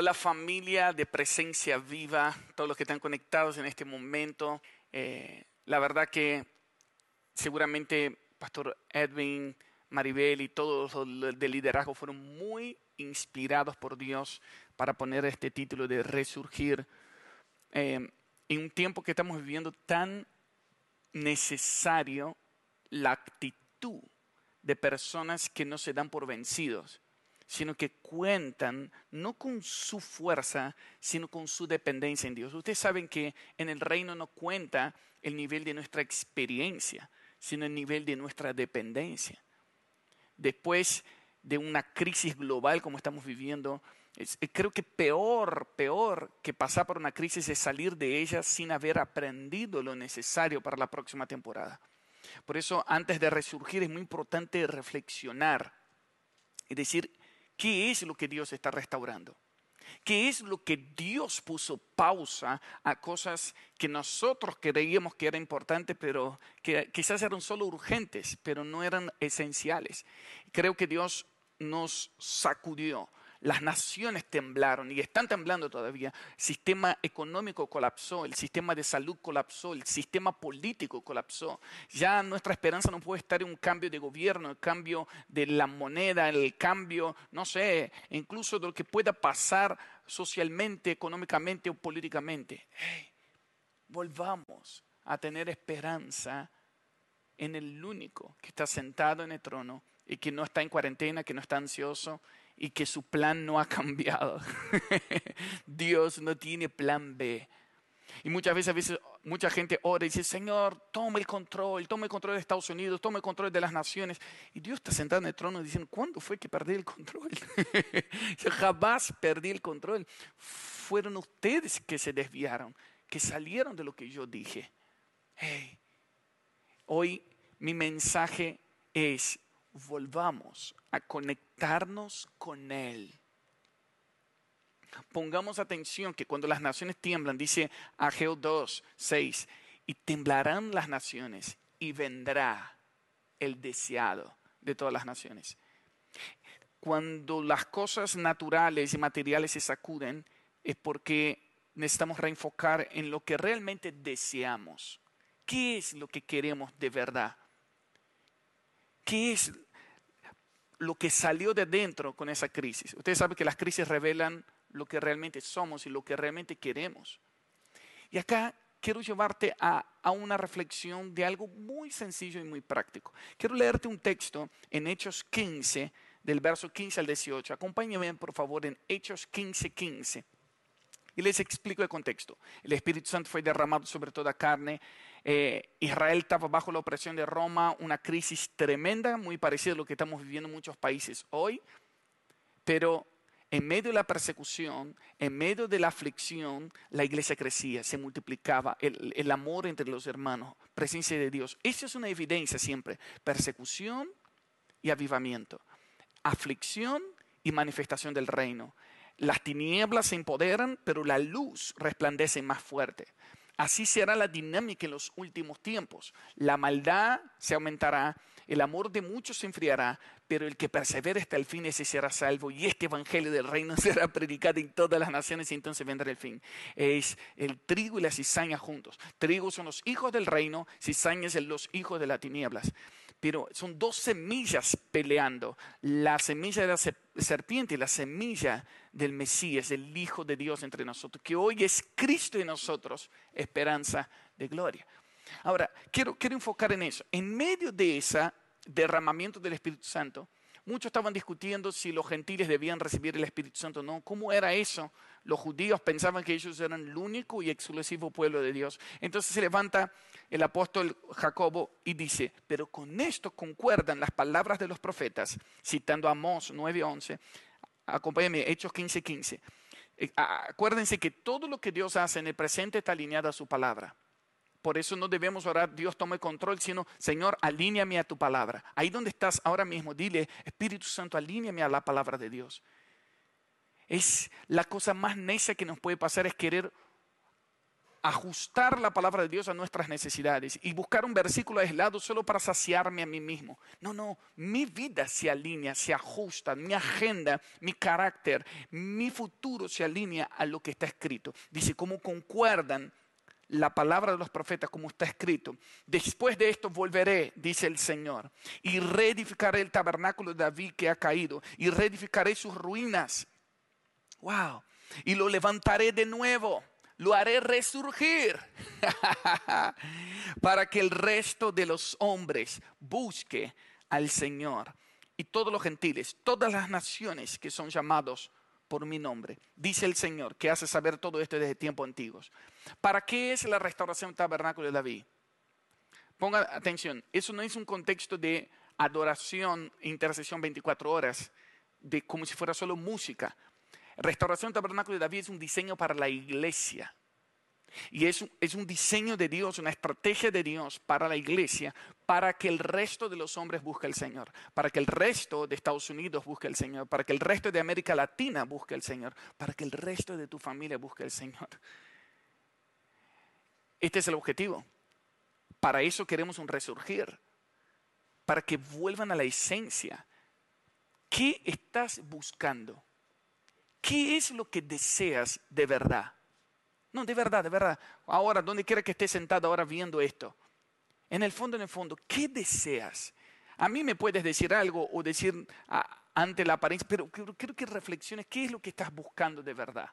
Hola familia de presencia viva, todos los que están conectados en este momento. Eh, la verdad que seguramente Pastor Edwin, Maribel y todos los de liderazgo fueron muy inspirados por Dios para poner este título de resurgir eh, en un tiempo que estamos viviendo tan necesario la actitud de personas que no se dan por vencidos sino que cuentan no con su fuerza, sino con su dependencia en Dios. Ustedes saben que en el reino no cuenta el nivel de nuestra experiencia, sino el nivel de nuestra dependencia. Después de una crisis global como estamos viviendo, eh, creo que peor, peor que pasar por una crisis es salir de ella sin haber aprendido lo necesario para la próxima temporada. Por eso, antes de resurgir, es muy importante reflexionar y decir, ¿Qué es lo que Dios está restaurando? ¿Qué es lo que Dios puso pausa a cosas que nosotros creíamos que eran importantes, pero que quizás eran solo urgentes, pero no eran esenciales? Creo que Dios nos sacudió las naciones temblaron y están temblando todavía. El sistema económico colapsó, el sistema de salud colapsó, el sistema político colapsó. Ya nuestra esperanza no puede estar en un cambio de gobierno, el cambio de la moneda, el cambio, no sé, incluso de lo que pueda pasar socialmente, económicamente o políticamente. volvamos a tener esperanza en el único que está sentado en el trono y que no está en cuarentena, que no está ansioso y que su plan no ha cambiado. Dios no tiene plan B. Y muchas veces, a veces mucha gente ora y dice, Señor, toma el control, toma el control de Estados Unidos, toma el control de las naciones. Y Dios está sentado en el trono diciendo, ¿cuándo fue que perdí el control? Yo jamás perdí el control. Fueron ustedes que se desviaron, que salieron de lo que yo dije. hoy mi mensaje es, volvamos a conectarnos con Él. Pongamos atención que cuando las naciones tiemblan, dice Ageo 2, 6, y temblarán las naciones y vendrá el deseado de todas las naciones. Cuando las cosas naturales y materiales se sacuden, es porque necesitamos reenfocar en lo que realmente deseamos. ¿Qué es lo que queremos de verdad? ¿Qué es lo que salió de dentro con esa crisis. Ustedes saben que las crisis revelan lo que realmente somos y lo que realmente queremos. Y acá quiero llevarte a, una reflexión de algo muy sencillo y muy práctico. Quiero leerte un texto en Hechos 15, del verso 15 al 18. Acompáñenme, por favor, en Hechos 15, 15. Y les explico el contexto. El Espíritu Santo fue derramado sobre toda carne. Eh, Israel estaba bajo la opresión de Roma, una crisis tremenda, muy parecida a lo que estamos viviendo en muchos países hoy. Pero en medio de la persecución, en medio de la aflicción, la iglesia crecía, se multiplicaba, el, amor entre los hermanos, presencia de Dios. Esa es una evidencia siempre. Persecución y avivamiento. Aflicción y manifestación del reino. Las tinieblas se empoderan, pero la luz resplandece más fuerte. Así será la dinámica en los últimos tiempos. La maldad se aumentará, el amor de muchos se enfriará, pero el que persevere hasta el fin, ese será salvo. Y este evangelio del reino será predicado en todas las naciones y entonces vendrá el fin. Es el trigo y la cizaña juntos. Trigo son los hijos del reino, cizaña son los hijos de las tinieblas pero son dos semillas peleando. La semilla de la serpiente y la semilla del Mesías, el Hijo de Dios entre nosotros, que hoy es Cristo en nosotros, esperanza de gloria. Ahora, quiero, quiero enfocar en eso. En medio de ese derramamiento del Espíritu Santo, muchos estaban discutiendo si los gentiles debían recibir el Espíritu Santo o no. ¿Cómo era eso? Los judíos pensaban que ellos eran el único y exclusivo pueblo de Dios. Entonces se levanta el apóstol Jacobo y dice, pero con esto concuerdan las palabras de los profetas, citando a Amós 9:11, acompáñame, Hechos 15:15. 15. Eh, acuérdense que todo lo que Dios hace en el presente está alineado a su palabra. Por eso no debemos orar, Dios tome control, sino, Señor, alíñame a tu palabra. Ahí donde estás ahora mismo, dile, Espíritu Santo, alíñame a la palabra de Dios. Es la cosa más necia que nos puede pasar es querer ajustar la palabra de Dios a nuestras necesidades y buscar un versículo aislado solo para saciarme a mí mismo. No, no, mi vida se alinea, se ajusta, mi agenda, mi carácter, mi futuro se alinea a lo que está escrito. Dice, cómo concuerdan la palabra de los profetas como está escrito. Después de esto volveré, dice el Señor, y reedificaré el tabernáculo de David que ha caído, y reedificaré sus ruinas. Wow. Y lo levantaré de nuevo lo haré resurgir para que el resto de los hombres busque al Señor. Y todos los gentiles, todas las naciones que son llamados por mi nombre, dice el Señor, que hace saber todo esto desde tiempos antiguos. ¿Para qué es la restauración tabernáculo de David? Ponga atención, eso no es un contexto de adoración, intercesión 24 horas, de como si fuera solo música. Restauración Tabernáculo de David es un diseño para la iglesia. Y es, es, un diseño de Dios, una estrategia de Dios para la iglesia, para que el resto de los hombres busque al Señor, para que el resto de Estados Unidos busque al Señor, para que el resto de América Latina busque al Señor, para que el resto de tu familia busque al Señor. Este es el objetivo. Para eso queremos un resurgir, para que vuelvan a la esencia. ¿Qué estás buscando? ¿Qué es lo que deseas de verdad? No, de verdad, de verdad. Ahora, donde quiera que estés sentado ahora viendo esto, en el fondo, en el fondo, ¿qué deseas? A mí me puedes decir algo o decir ante la apariencia, pero quiero, quiero que reflexiones, ¿qué es lo que estás buscando de verdad?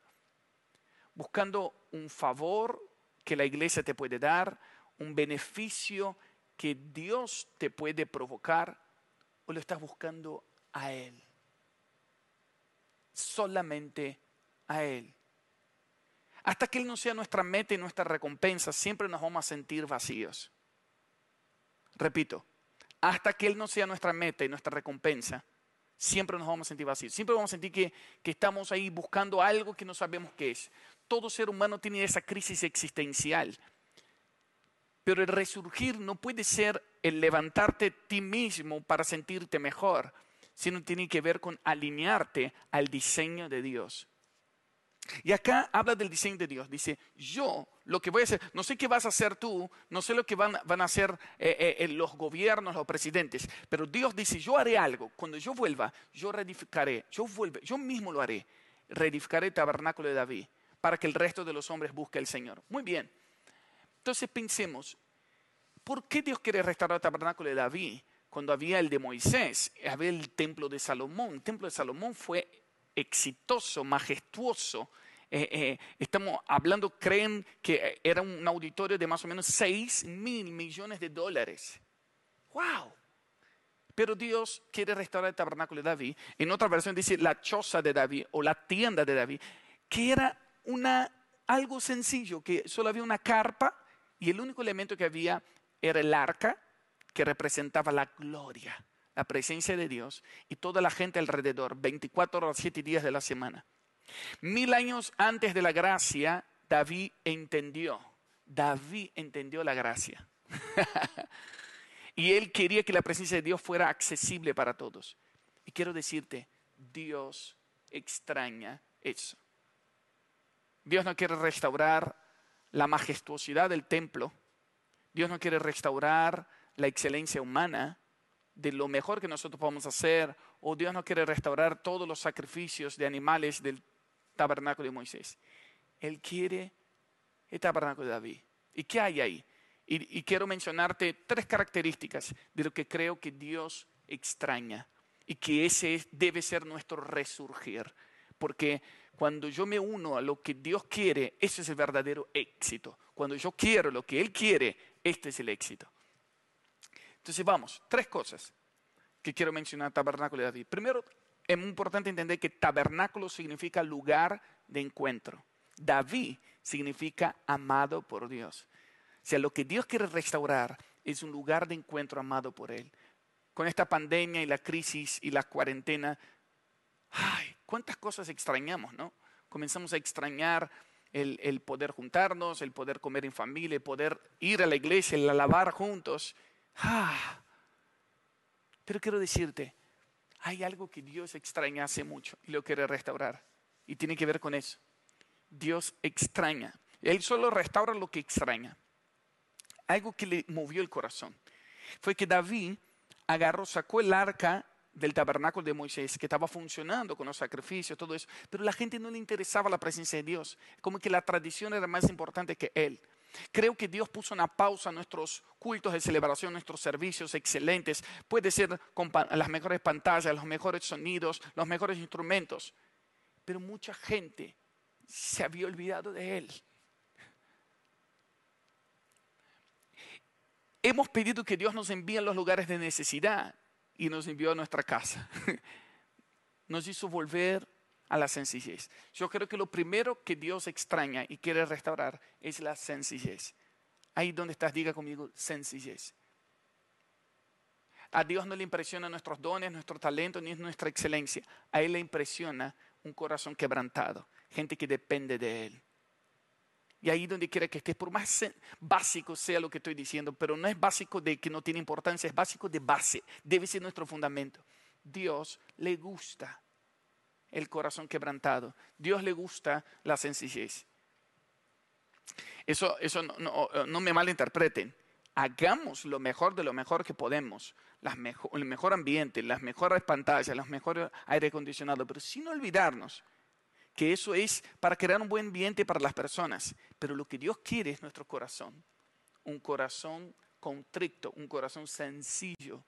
¿Buscando un favor que la iglesia te puede dar? ¿Un beneficio que Dios te puede provocar? ¿O lo estás buscando a Él? solamente a Él. Hasta que Él no sea nuestra meta y nuestra recompensa, siempre nos vamos a sentir vacíos. Repito, hasta que Él no sea nuestra meta y nuestra recompensa, siempre nos vamos a sentir vacíos. Siempre vamos a sentir que, que estamos ahí buscando algo que no sabemos qué es. Todo ser humano tiene esa crisis existencial. Pero el resurgir no puede ser el levantarte ti mismo para sentirte mejor sino tiene que ver con alinearte al diseño de Dios. Y acá habla del diseño de Dios. Dice, yo lo que voy a hacer, no sé qué vas a hacer tú, no sé lo que van, a hacer eh, eh, eh, los gobiernos, los presidentes, pero Dios dice, yo haré algo. Cuando yo vuelva, yo reedificaré, yo vuelve, yo mismo lo haré. Reedificaré el tabernáculo de David para que el resto de los hombres busque al Señor. Muy bien. Entonces pensemos, ¿por qué Dios quiere restaurar el tabernáculo de David? cuando había el de Moisés, había el templo de Salomón. El templo de Salomón fue exitoso, majestuoso. Eh, eh, estamos hablando, creen que era un auditorio de más o menos 6 mil millones de dólares. ¡Wow! Pero Dios quiere restaurar el tabernáculo de David. En otra versión dice la choza de David o la tienda de David, que era una, algo sencillo, que solo había una carpa y el único elemento que había era el arca que representaba la gloria, la presencia de Dios y toda la gente alrededor, 24 horas, 7 días de la semana. Mil años antes de la gracia, David entendió, David entendió la gracia. y él quería que la presencia de Dios fuera accesible para todos. Y quiero decirte, Dios extraña eso. Dios no quiere restaurar la majestuosidad del templo. Dios no quiere restaurar la excelencia humana, de lo mejor que nosotros podemos hacer, o Dios no quiere restaurar todos los sacrificios de animales del tabernáculo de Moisés. Él quiere el tabernáculo de David. ¿Y qué hay ahí? Y, quiero mencionarte tres características de lo que creo que Dios extraña y que ese debe ser nuestro resurgir. Porque cuando yo me uno a lo que Dios quiere, ese es el verdadero éxito. Cuando yo quiero lo que Él quiere, este es el éxito. Entonces vamos, tres cosas que quiero mencionar tabernáculo de David. Primero, es muy importante entender que tabernáculo significa lugar de encuentro. David significa amado por Dios. O sea, lo que Dios quiere restaurar es un lugar de encuentro amado por Él. Con esta pandemia y la crisis y la cuarentena, cuántas cosas extrañamos, ¿no? Comenzamos a extrañar el, poder juntarnos, el poder comer en familia, el poder ir a la iglesia, el alabar juntos. Ah, pero quiero decirte, hay algo que Dios extraña hace mucho y lo quiere restaurar. Y tiene que ver con eso. Dios extraña. Él solo restaura lo que extraña. Algo que le movió el corazón fue que David agarró, sacó el arca del tabernáculo de Moisés, que estaba funcionando con los sacrificios, todo eso, pero la gente no le interesaba la presencia de Dios, como que la tradición era más importante que él. Creo que Dios puso una pausa a nuestros cultos de celebración, nuestros servicios excelentes. Puede ser con las mejores pantallas, los mejores sonidos, los mejores instrumentos. Pero mucha gente se había olvidado de Él. Hemos pedido que Dios nos envíe a los lugares de necesidad y nos envió a nuestra casa. Nos hizo volver a la sencillez. Yo creo que lo primero que Dios extraña y quiere restaurar es la sencillez. Ahí donde estás, diga conmigo, sencillez. A Dios no le impresiona nuestros dones, nuestro talento, ni nuestra excelencia. A Él le impresiona un corazón quebrantado, gente que depende de Él. Y ahí donde quiera que estés, por más básico sea lo que estoy diciendo, pero no es básico de que no tiene importancia, es básico de base, debe ser nuestro fundamento. Dios le gusta el corazón quebrantado, Dios le gusta la sencillez. Eso, eso no, me malinterpreten. Hagamos lo mejor de lo mejor que podemos, el mejor ambiente, las mejores pantallas, los mejores aire acondicionado, pero sin olvidarnos que eso es para crear un buen ambiente para las personas. Pero lo que Dios quiere es nuestro corazón. Un corazón contrito, un corazón sencillo.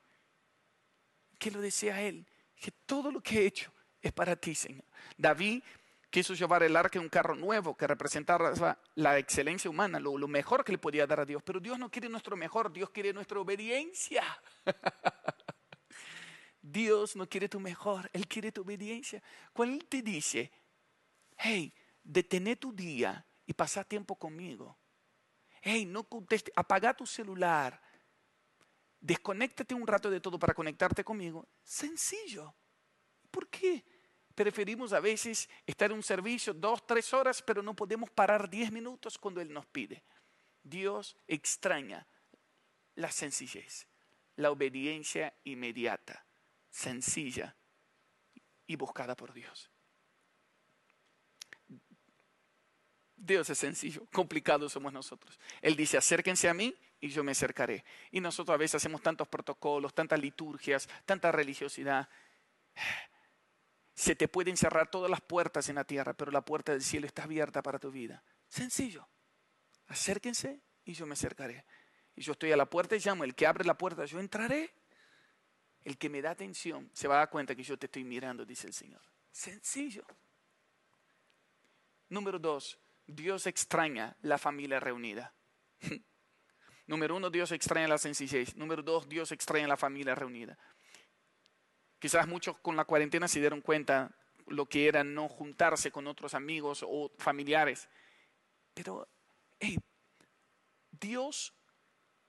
Que lo desea Él. Que todo lo que he hecho es para ti, Señor. David quiso llevar el arca en un carro nuevo que representaba la excelencia humana, lo, lo, mejor que le podía dar a Dios. Pero Dios no quiere nuestro mejor, Dios quiere nuestra obediencia. Dios no quiere tu mejor, Él quiere tu obediencia. Cuando Él te dice, hey, detén tu día y pasa tiempo conmigo. Hey, no conteste, apaga tu celular, desconéctate un rato de todo para conectarte conmigo. Sencillo. ¿Por qué? Preferimos a veces estar en un servicio dos, tres horas, pero no podemos parar diez minutos cuando Él nos pide. Dios extraña la sencillez, la obediencia inmediata, sencilla y buscada por Dios. Dios es sencillo, complicado somos nosotros. Él dice, acérquense a mí y yo me acercaré. Y nosotros a veces hacemos tantos protocolos, tantas liturgias, tanta religiosidad. Se te pueden cerrar todas las puertas en la tierra, pero la puerta del cielo está abierta para tu vida. Sencillo. Acérquense y yo me acercaré. Y yo estoy a la puerta y llamo. El que abre la puerta, yo entraré. El que me da atención se va a dar cuenta que yo te estoy mirando, dice el Señor. Sencillo. Número dos, Dios extraña la familia reunida. Número uno, Dios extraña la sencillez. Número dos, Dios extraña la familia reunida. Quizás muchos con la cuarentena se dieron cuenta lo que era no juntarse con otros amigos o familiares. Pero, Dios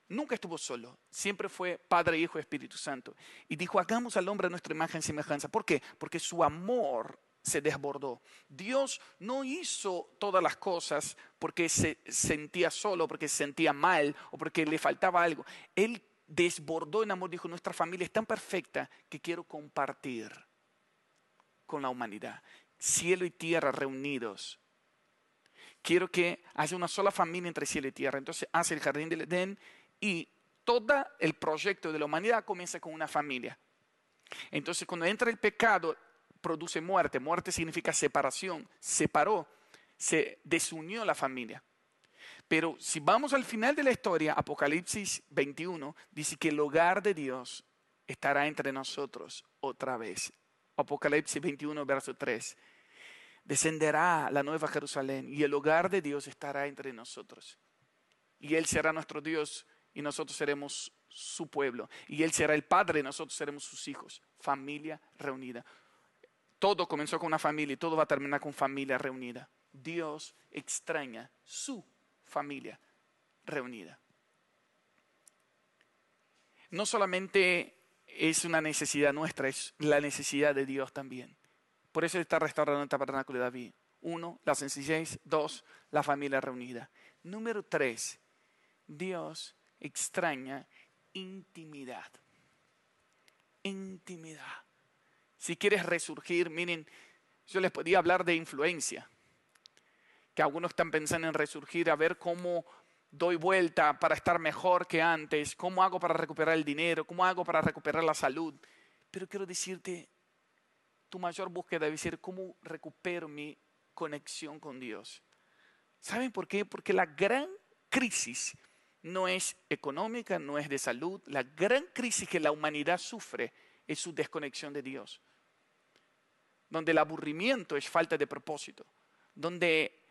nunca estuvo solo, siempre fue Padre, Hijo y Espíritu Santo. Y dijo, hagamos al hombre a nuestra imagen y semejanza. ¿Por qué? Porque su amor se desbordó. Dios no hizo todas las cosas porque se sentía solo, porque se sentía mal o porque le faltaba algo. Él desbordó en amor, dijo, nuestra familia es tan perfecta que quiero compartir con la humanidad. Cielo y tierra reunidos. Quiero que haya una sola familia entre cielo y tierra. Entonces hace el jardín del Edén y todo el proyecto de la humanidad comienza con una familia. Entonces cuando entra el pecado, produce muerte. Muerte significa separación. Separó, se desunió la familia. Pero si vamos al final de la historia, Apocalipsis 21 dice que el hogar de Dios estará entre nosotros otra vez. Apocalipsis 21, verso 3. Descenderá la nueva Jerusalén y el hogar de Dios estará entre nosotros. Y Él será nuestro Dios y nosotros seremos su pueblo. Y Él será el Padre y nosotros seremos sus hijos. Familia reunida. Todo comenzó con una familia y todo va a terminar con familia reunida. Dios extraña su familia reunida. No solamente es una necesidad nuestra, es la necesidad de Dios también. Por eso está restaurando el tabernáculo de David. Uno, la sencillez. Dos, la familia reunida. Número tres, Dios extraña intimidad. Intimidad. Si quieres resurgir, miren, yo les podía hablar de influencia. que algunos están pensando en resurgir, a ver cómo doy vuelta para estar mejor que antes, cómo hago para recuperar el dinero, cómo hago para recuperar la salud. Pero quiero decirte, tu mayor búsqueda debe ser cómo recupero mi conexión con Dios. ¿Saben por qué? Porque la gran crisis no es económica, no es de salud. La gran crisis que la humanidad sufre es su desconexión de Dios. Donde el aburrimiento es falta de propósito. Donde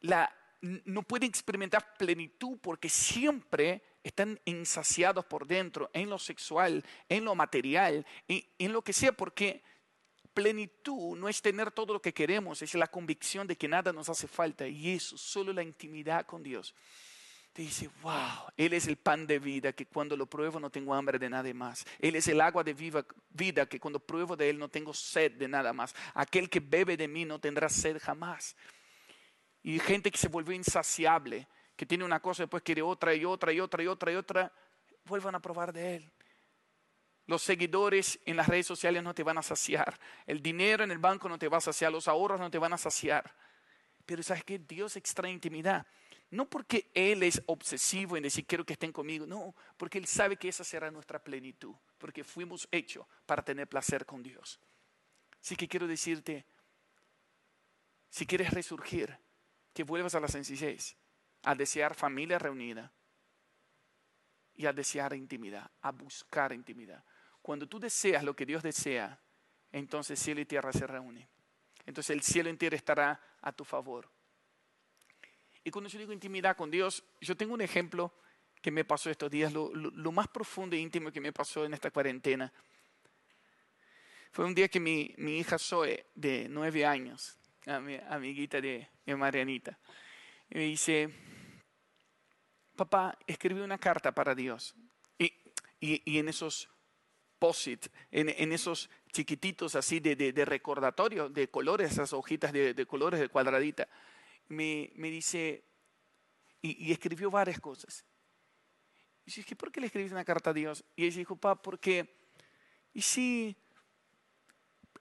la, no pueden experimentar plenitud porque siempre están insaciados por dentro, en lo sexual, en lo material, en, en lo que sea, porque plenitud no es tener todo lo que queremos, es la convicción de que nada nos hace falta y eso, solo la intimidad con Dios. Te dice, wow, Él es el pan de vida que cuando lo pruebo no tengo hambre de nada más. Él es el agua de vida que cuando pruebo de Él no tengo sed de nada más. Aquel que bebe de mí no tendrá sed jamás. Y gente que se vuelve insaciable, que tiene una cosa y después quiere otra y otra y otra y otra y otra, vuelvan a probar de Él. Los seguidores en las redes sociales no te van a saciar. El dinero en el banco no te va a saciar. Los ahorros no te van a saciar. Pero sabes que Dios extrae intimidad. No porque Él es obsesivo en decir quiero que estén conmigo. No, porque Él sabe que esa será nuestra plenitud. Porque fuimos hechos para tener placer con Dios. Así que quiero decirte, si quieres resurgir, que vuelvas a la sencillez, a desear familia reunida y a desear intimidad, a buscar intimidad. Cuando tú deseas lo que Dios desea, entonces cielo y tierra se reúnen. Entonces el cielo entero estará a tu favor. Y cuando yo digo intimidad con Dios, yo tengo un ejemplo que me pasó estos días, lo, más profundo e íntimo que me pasó en esta cuarentena. Fue un día que mi, hija Zoe, de nueve años, a mi amiguita de, Marianita, me dice, papá, escribí una carta para Dios. Y, y en esos en, esos chiquititos así de, recordatorio, de colores, esas hojitas de, colores de cuadradita. Me, dice, y, escribió varias cosas. Y dije, ¿por qué le escribiste una carta a Dios? Y ella dijo, papá, porque, y si,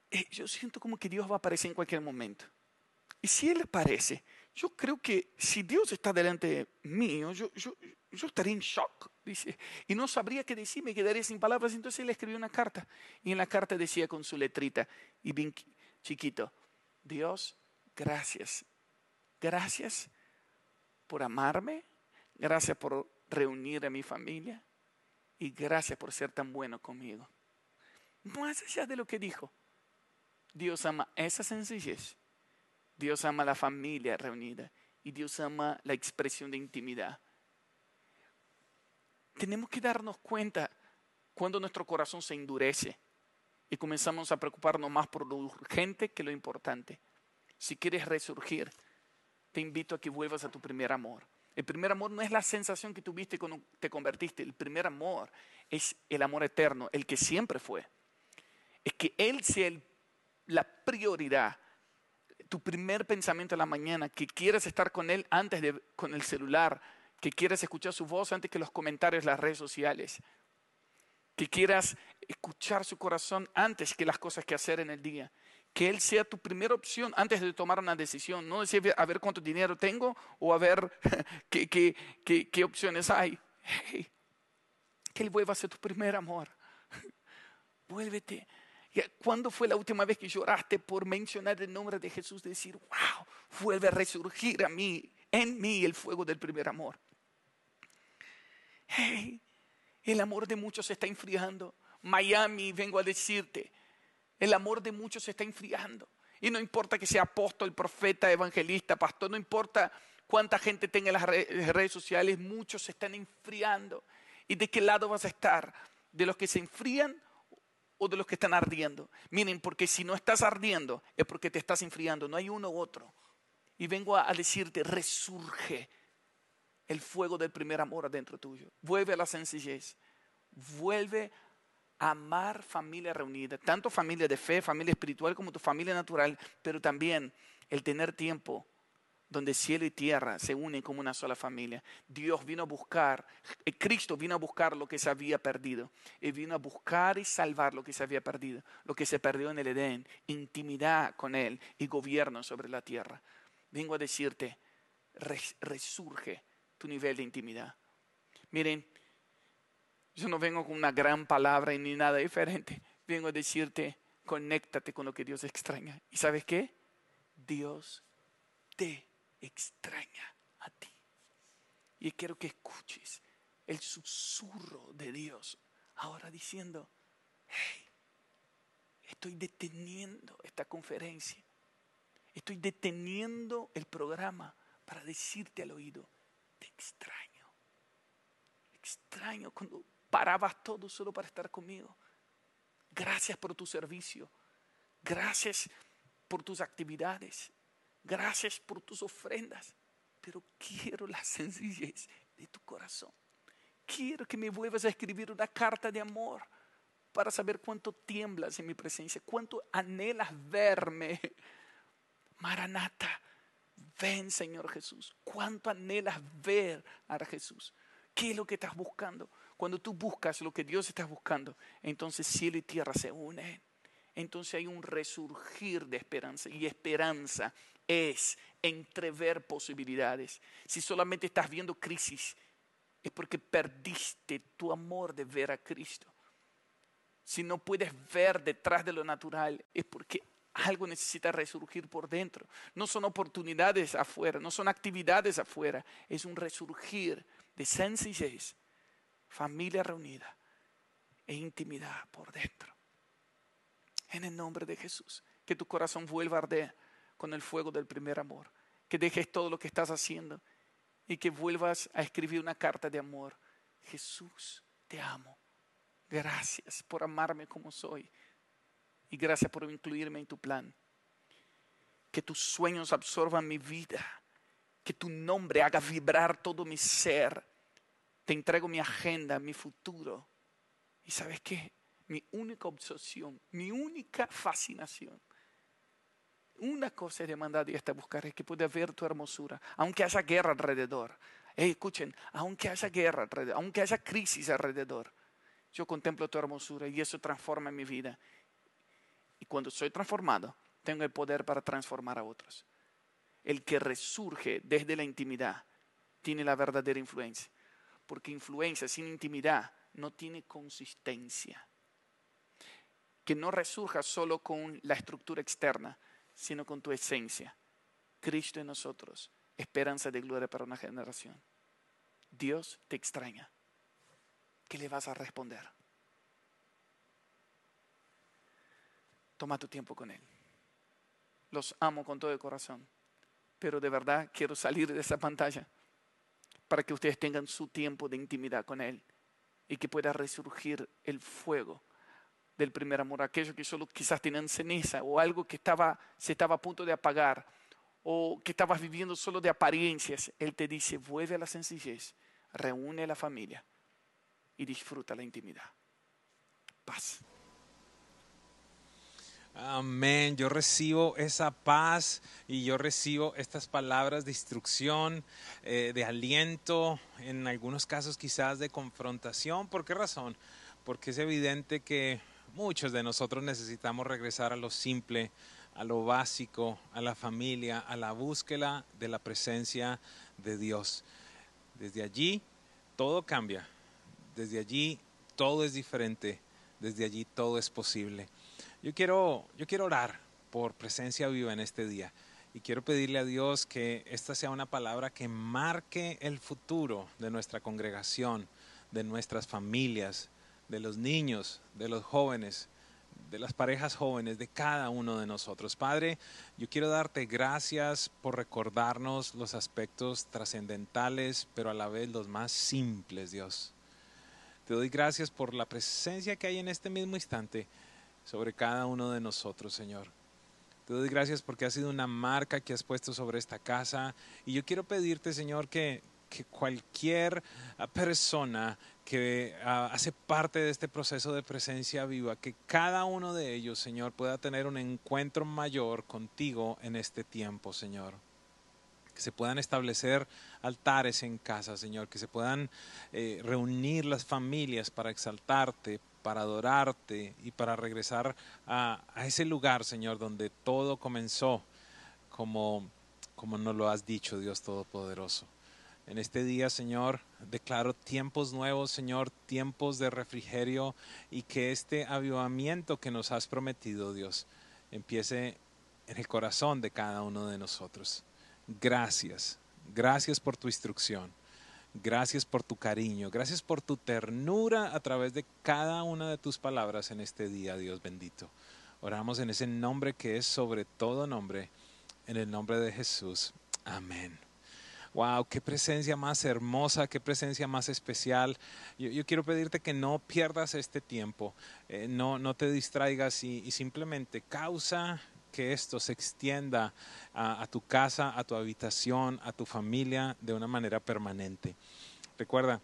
eh, yo siento como que Dios va a aparecer en cualquier momento. Y si Él aparece, yo creo que si Dios está delante mío, yo, yo, yo estaría en shock, dice, y no sabría qué decir, me quedaría sin palabras. Entonces él escribió una carta, y en la carta decía con su letrita, y bien chiquito, Dios, gracias, gracias por amarme, gracias por reunir a mi familia, y gracias por ser tan bueno conmigo. Más allá de lo que dijo, Dios ama esa sencillez, Dios ama la familia reunida, y Dios ama la expresión de intimidad tenemos que darnos cuenta cuando nuestro corazón se endurece y comenzamos a preocuparnos más por lo urgente que lo importante. Si quieres resurgir, te invito a que vuelvas a tu primer amor. El primer amor no es la sensación que tuviste cuando te convertiste. El primer amor es el amor eterno, el que siempre fue. Es que Él sea la prioridad, tu primer pensamiento en la mañana, que quieras estar con Él antes de con el celular, que quieras escuchar su voz antes que los comentarios en las redes sociales, que quieras escuchar su corazón antes que las cosas que hacer en el día, que Él sea tu primera opción antes de tomar una decisión, no decir a ver cuánto dinero tengo o a ver qué, qué, qué, opciones hay. que Él vuelva a ser tu primer amor. Vuélvete. ¿Cuándo fue la última vez que lloraste por mencionar el nombre de Jesús? Decir, wow, vuelve a resurgir a mí, en mí el fuego del primer amor hey, el amor de muchos está enfriando. Miami, vengo a decirte, el amor de muchos se está enfriando. Y no importa que sea apóstol, profeta, evangelista, pastor, no importa cuánta gente tenga en las redes sociales, muchos se están enfriando. ¿Y de qué lado vas a estar? ¿De los que se enfrían o de los que están ardiendo? Miren, porque si no estás ardiendo es porque te estás enfriando, no hay uno u otro. Y vengo a decirte, resurge el fuego del primer amor adentro tuyo. Vuelve a la sencillez. Vuelve amar familia reunida, tanto familia de fe, familia espiritual como tu familia natural, pero también el tener tiempo donde cielo y tierra se unen como una sola familia. Dios vino a buscar, eh, Cristo vino a buscar lo que se había perdido. Y vino a buscar y salvar lo que se había perdido, lo que se perdió en el Edén, intimidad con Él y gobierno sobre la tierra. vengo a decirte, resurge tu nivel de intimidad. Miren, yo no vengo con una gran palabra ni nada diferente. Vengo a decirte, conéctate con lo que Dios extraña. ¿Y sabes qué? Dios te extraña a ti. Y quiero que escuches el susurro de Dios ahora diciendo, hey, estoy deteniendo esta conferencia. Estoy deteniendo el programa para decirte al oído, te extraño. Extraño cuando parabas todo solo para estar conmigo. Gracias por tu servicio. Gracias por tus actividades. Gracias por tus ofrendas. Pero quiero la sencillez de tu corazón. Quiero que me vuelvas a escribir una carta de amor para saber cuánto tiemblas en mi presencia, cuánto anhelas verme. Maranata, ven Señor Jesús. Cuánto anhelas ver a Jesús. ¿Qué es lo que estás buscando? Cuando tú buscas lo que Dios está buscando, entonces cielo y tierra se unen. Entonces hay un resurgir de esperanza. Y esperanza es entrever posibilidades. Si solamente estás viendo crisis, es porque perdiste tu amor de ver a Cristo. Si no puedes ver detrás de lo natural, es porque algo necesita resurgir por dentro. No son oportunidades afuera, no son actividades afuera, es un resurgir de sencillez, familia reunida e intimidad por dentro. En el nombre de Jesús, que tu corazón vuelva a arder con el fuego del primer amor, que dejes todo lo que estás haciendo y que vuelvas a escribir una carta de amor. Jesús, te amo. Gracias por amarme como soy y gracias por incluirme en tu plan. Que tus sueños absorban mi vida, que tu nombre haga vibrar todo mi ser. Te entrego mi agenda, mi futuro. Y sabes qué? Mi única obsesión, mi única fascinación una cosa es demandada y esta buscar es que pueda ver tu hermosura, aunque haya guerra alrededor. escuchen, aunque haya guerra alrededor, aunque haya crisis alrededor, yo contemplo tu hermosura y eso transforma mi vida. Y cuando soy transformado, tengo el poder para transformar a otros. El que resurge desde la intimidad tiene la verdadera influencia, porque influencia sin intimidad no tiene consistencia. Que no resurja solo con la estructura externa, sino con tu esencia. Cristo en nosotros, esperanza de gloria para una generación. Dios te extraña. ¿Qué le vas a responder? Toma tu tiempo con Él. Los amo con todo el corazón, pero de verdad quiero salir de esa pantalla para que ustedes tengan su tiempo de intimidad con Él y que pueda resurgir el fuego del primer amor, aquellos que solo quizás tenían ceniza o algo que estaba, se estaba a punto de apagar o que estabas viviendo solo de apariencias, Él te dice, vuelve a la sencillez, reúne a la familia y disfruta la intimidad. Paz. Amén. Yo recibo esa paz y yo recibo estas palabras de instrucción, eh, de aliento, en algunos casos quizás de confrontación. ¿Por qué razón? Porque es evidente que Muchos de nosotros necesitamos regresar a lo simple, a lo básico, a la familia, a la búsqueda de la presencia de Dios. Desde allí todo cambia, desde allí todo es diferente, desde allí todo es posible. Yo quiero, yo quiero orar por presencia viva en este día y quiero pedirle a Dios que esta sea una palabra que marque el futuro de nuestra congregación, de nuestras familias, de los niños, de los jóvenes, de las parejas jóvenes, de cada uno de nosotros. Padre, yo quiero darte gracias por recordarnos los aspectos trascendentales, pero a la vez los más simples, Dios. Te doy gracias por la presencia que hay en este mismo instante sobre cada uno de nosotros, Señor. Te doy gracias porque ha sido una marca que has puesto sobre esta casa. Y yo quiero pedirte, Señor, que, que cualquier persona que ah, hace parte de este proceso de presencia viva, que cada uno de ellos, Señor, pueda tener un encuentro mayor contigo en este tiempo, Señor. Que se puedan establecer altares en casa, Señor, que se puedan eh, reunir las familias para exaltarte, para adorarte y para regresar a, ese lugar, Señor, donde todo comenzó como como nos lo has dicho, Dios Todopoderoso. En este día, Señor, declaro tiempos nuevos, Señor, tiempos de refrigerio y que este avivamiento que nos has prometido, Dios, empiece en el corazón de cada uno de nosotros. Gracias, gracias por tu instrucción. Gracias por tu cariño, gracias por tu ternura a través de cada una de tus palabras en este día, Dios bendito. Oramos en ese nombre que es sobre todo nombre, en el nombre de Jesús. Amén. Wow, qué presencia más hermosa, qué presencia más especial. Yo, quiero pedirte que no pierdas este tiempo, eh, no, no te distraigas y, simplemente causa que esto se extienda a, tu casa, a tu habitación, a tu familia de una manera permanente. Recuerda,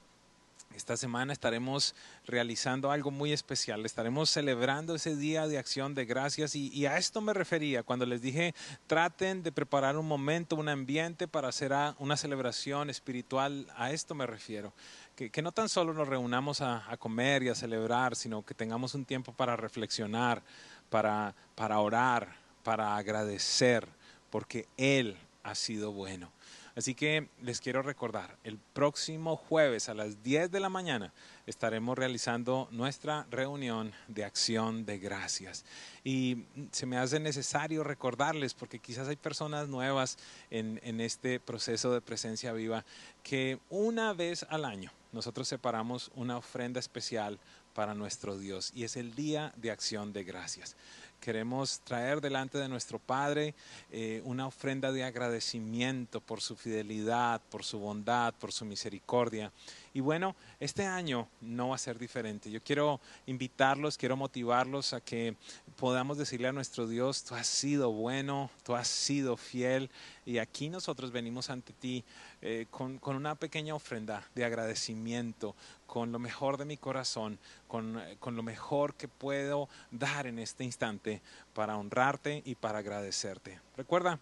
esta semana estaremos realizando algo muy especial. Estaremos celebrando ese día de acción de gracias y, a esto me refería cuando les dije traten de preparar un momento, un ambiente para hacer una celebración espiritual. A esto me refiero. Que, no tan solo nos reunamos a, comer y a celebrar, sino que tengamos un tiempo para reflexionar, para orar, para agradecer, porque Él ha sido bueno. Así que les quiero recordar, el próximo jueves a las 10 de la mañana estaremos realizando nuestra reunión de acción de gracias. Y se me hace necesario recordarles, porque quizás hay personas nuevas en, en este proceso de presencia viva, que una vez al año nosotros separamos una ofrenda especial para nuestro Dios y es el día de acción de gracias queremos traer delante de nuestro Padre eh, una ofrenda de agradecimiento por su fidelidad, por su bondad, por su misericordia. Y bueno, este año no va a ser diferente. Yo quiero invitarlos, quiero motivarlos a que podamos decirle a nuestro Dios, tú has sido bueno, tú has sido fiel. Y aquí nosotros venimos ante ti eh, con, una pequeña ofrenda de agradecimiento, con lo mejor de mi corazón, con, con lo mejor que puedo dar en este instante para honrarte y para agradecerte. Recuerda,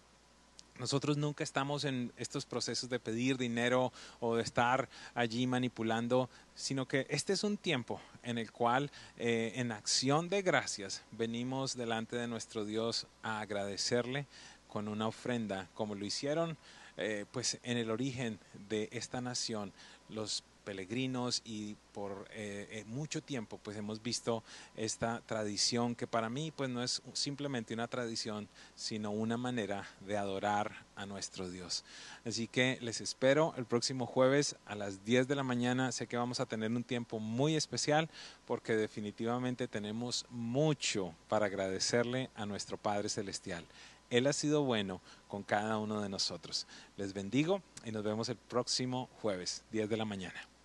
nosotros nunca estamos en estos procesos de pedir dinero o de estar allí manipulando, sino que este es un tiempo en el cual eh, en acción de gracias venimos delante de nuestro Dios a agradecerle con una ofrenda, como lo hicieron eh, pues en el origen de esta nación los peregrinos y por eh, eh, mucho tiempo pues hemos visto esta tradición que para mí pues no es simplemente una tradición sino una manera de adorar a nuestro Dios. Así que les espero el próximo jueves a las 10 de la mañana. Sé que vamos a tener un tiempo muy especial porque definitivamente tenemos mucho para agradecerle a nuestro Padre Celestial. Él ha sido bueno con cada uno de nosotros. Les bendigo y nos vemos el próximo jueves, 10 de la mañana.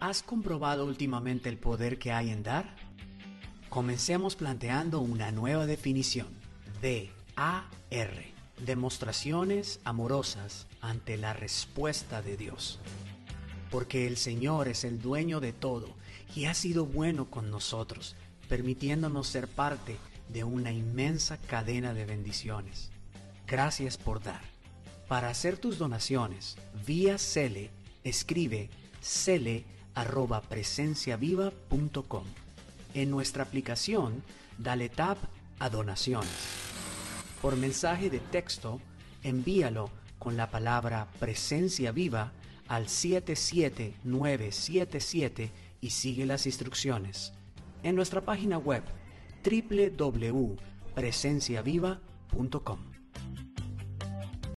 ¿Has comprobado últimamente el poder que hay en dar? Comencemos planteando una nueva definición. D-A-R. Demostraciones amorosas ante la respuesta de Dios. Porque el Señor es el dueño de todo y ha sido bueno con nosotros, permitiéndonos ser parte de una inmensa cadena de bendiciones. Gracias por dar. Para hacer tus donaciones vía Cele, escribe cele@presenciaviva.com. En nuestra aplicación, dale tap a donaciones. Por mensaje de texto, envíalo con la palabra presencia viva al 77977 y sigue las instrucciones. En nuestra página web www.presenciaviva.com.